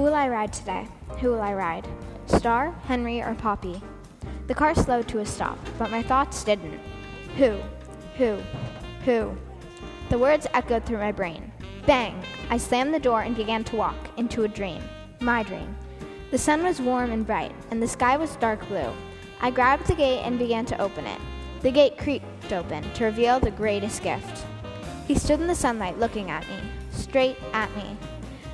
Who will I ride today? Who will I ride? Star, Henry, or Poppy? The car slowed to a stop, but my thoughts didn't. Who? Who? Who? The words echoed through my brain. Bang! I slammed the door and began to walk into a dream. My dream. The sun was warm and bright, and the sky was dark blue. I grabbed the gate and began to open it. The gate creaked open to reveal the greatest gift. He stood in the sunlight looking at me, straight at me.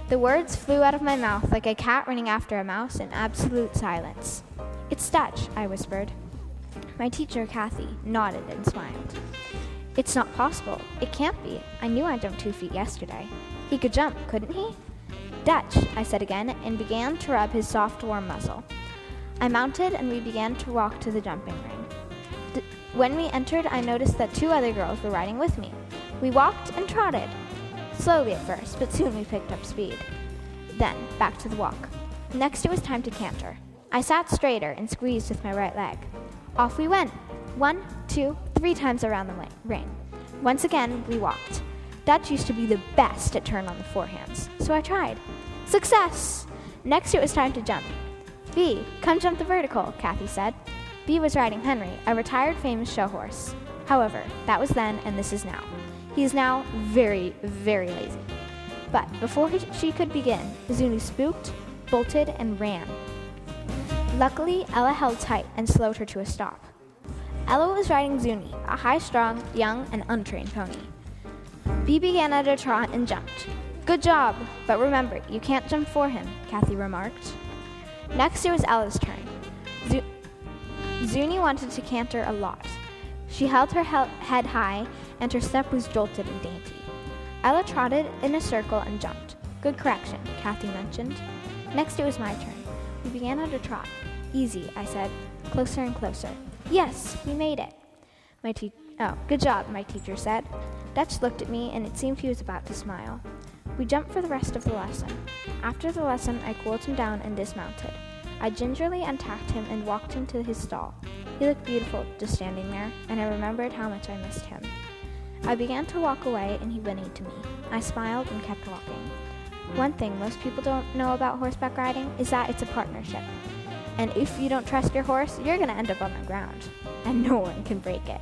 The words flew out of my mouth like a cat running after a mouse in absolute silence. It's Dutch, I whispered. My teacher, Kathy, nodded and smiled. It's not possible. It can't be. I knew I jumped two feet yesterday. He could jump, couldn't he? Dutch, I said again, and began to rub his soft, warm muzzle. I mounted, and we began to walk to the jumping ring. D- when we entered, I noticed that two other girls were riding with me. We walked and trotted. Slowly at first, but soon we picked up speed. Then, back to the walk. Next, it was time to canter. I sat straighter and squeezed with my right leg. Off we went. One, two, three times around the ring. Once again, we walked. Dutch used to be the best at turn on the forehands, so I tried. Success! Next, it was time to jump. B, come jump the vertical, Kathy said. B was riding Henry, a retired famous show horse. However, that was then and this is now. He is now very, very lazy. But before he, she could begin, Zuni spooked, bolted, and ran. Luckily, Ella held tight and slowed her to a stop. Ella was riding Zuni, a high strung, young, and untrained pony. B began at a trot and jumped. Good job, but remember, you can't jump for him, Kathy remarked. Next, it was Ella's turn. Zuni wanted to canter a lot. She held her he- head high and her step was jolted and dainty. Ella trotted in a circle and jumped. Good correction, Kathy mentioned. Next, it was my turn. We began at a trot. Easy, I said, closer and closer. Yes, we made it. My te- oh, good job, my teacher said. Dutch looked at me, and it seemed he was about to smile. We jumped for the rest of the lesson. After the lesson, I cooled him down and dismounted. I gingerly untacked him and walked him to his stall. He looked beautiful just standing there, and I remembered how much I missed him. I began to walk away, and he whinnied to me. I smiled and kept walking. One thing most people don't know about horseback riding is that it's a partnership. And if you don't trust your horse, you're going to end up on the ground, and no one can break it.